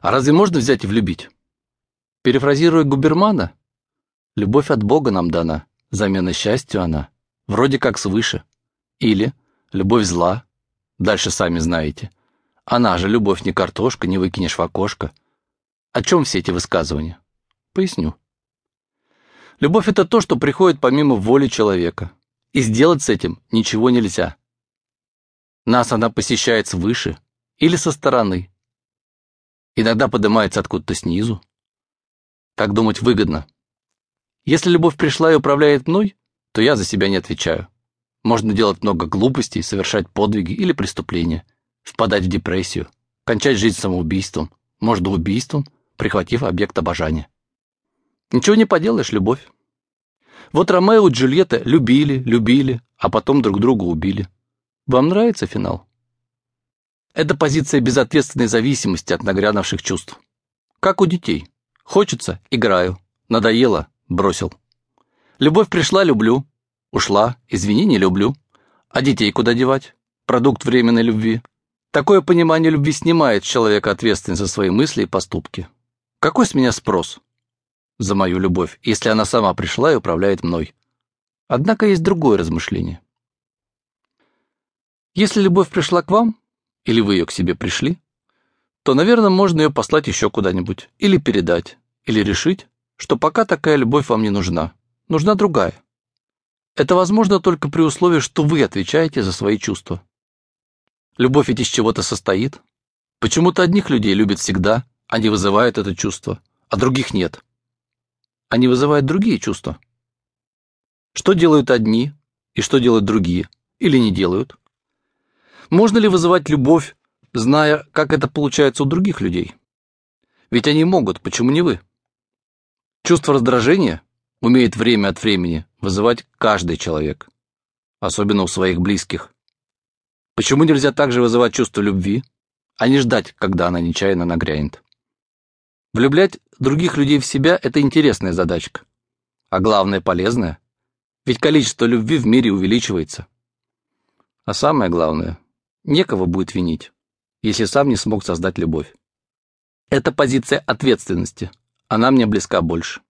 А разве можно взять и влюбить? Перефразируя Губермана, любовь от Бога нам дана, замена счастью она, вроде как свыше. Или любовь зла, дальше сами знаете. Она же любовь не картошка, не выкинешь в окошко. О чем все эти высказывания? Поясню. Любовь — это то, что приходит помимо воли человека. И сделать с этим ничего нельзя. Нас она посещает свыше или со стороны. Иногда поднимается откуда-то снизу. Так думать выгодно. Если любовь пришла и управляет мной, то я за себя не отвечаю. Можно делать много глупостей, совершать подвиги или преступления, впадать в депрессию, кончать жизнь самоубийством, можно убийством, прихватив объект обожания. Ничего не поделаешь, любовь. Вот Ромео и Джульетта любили, любили, а потом друг друга убили. Вам нравится финал? Это позиция безответственной зависимости от нагрянувших чувств. Как у детей. Хочется – играю. Надоело – бросил. Любовь пришла – люблю. Ушла – извини, не люблю. А детей куда девать? Продукт временной любви. Такое понимание любви снимает с человека ответственность за свои мысли и поступки. Какой с меня спрос? за мою любовь, если она сама пришла и управляет мной. Однако есть другое размышление. Если любовь пришла к вам, или вы ее к себе пришли, то, наверное, можно ее послать еще куда-нибудь, или передать, или решить, что пока такая любовь вам не нужна, нужна другая. Это возможно только при условии, что вы отвечаете за свои чувства. Любовь ведь из чего-то состоит. Почему-то одних людей любят всегда, они вызывают это чувство, а других нет они вызывают другие чувства. Что делают одни и что делают другие, или не делают? Можно ли вызывать любовь, зная, как это получается у других людей? Ведь они могут, почему не вы? Чувство раздражения умеет время от времени вызывать каждый человек, особенно у своих близких. Почему нельзя также вызывать чувство любви, а не ждать, когда она нечаянно нагрянет? Влюблять других людей в себя – это интересная задачка. А главное – полезная. Ведь количество любви в мире увеличивается. А самое главное – некого будет винить, если сам не смог создать любовь. Это позиция ответственности. Она мне близка больше.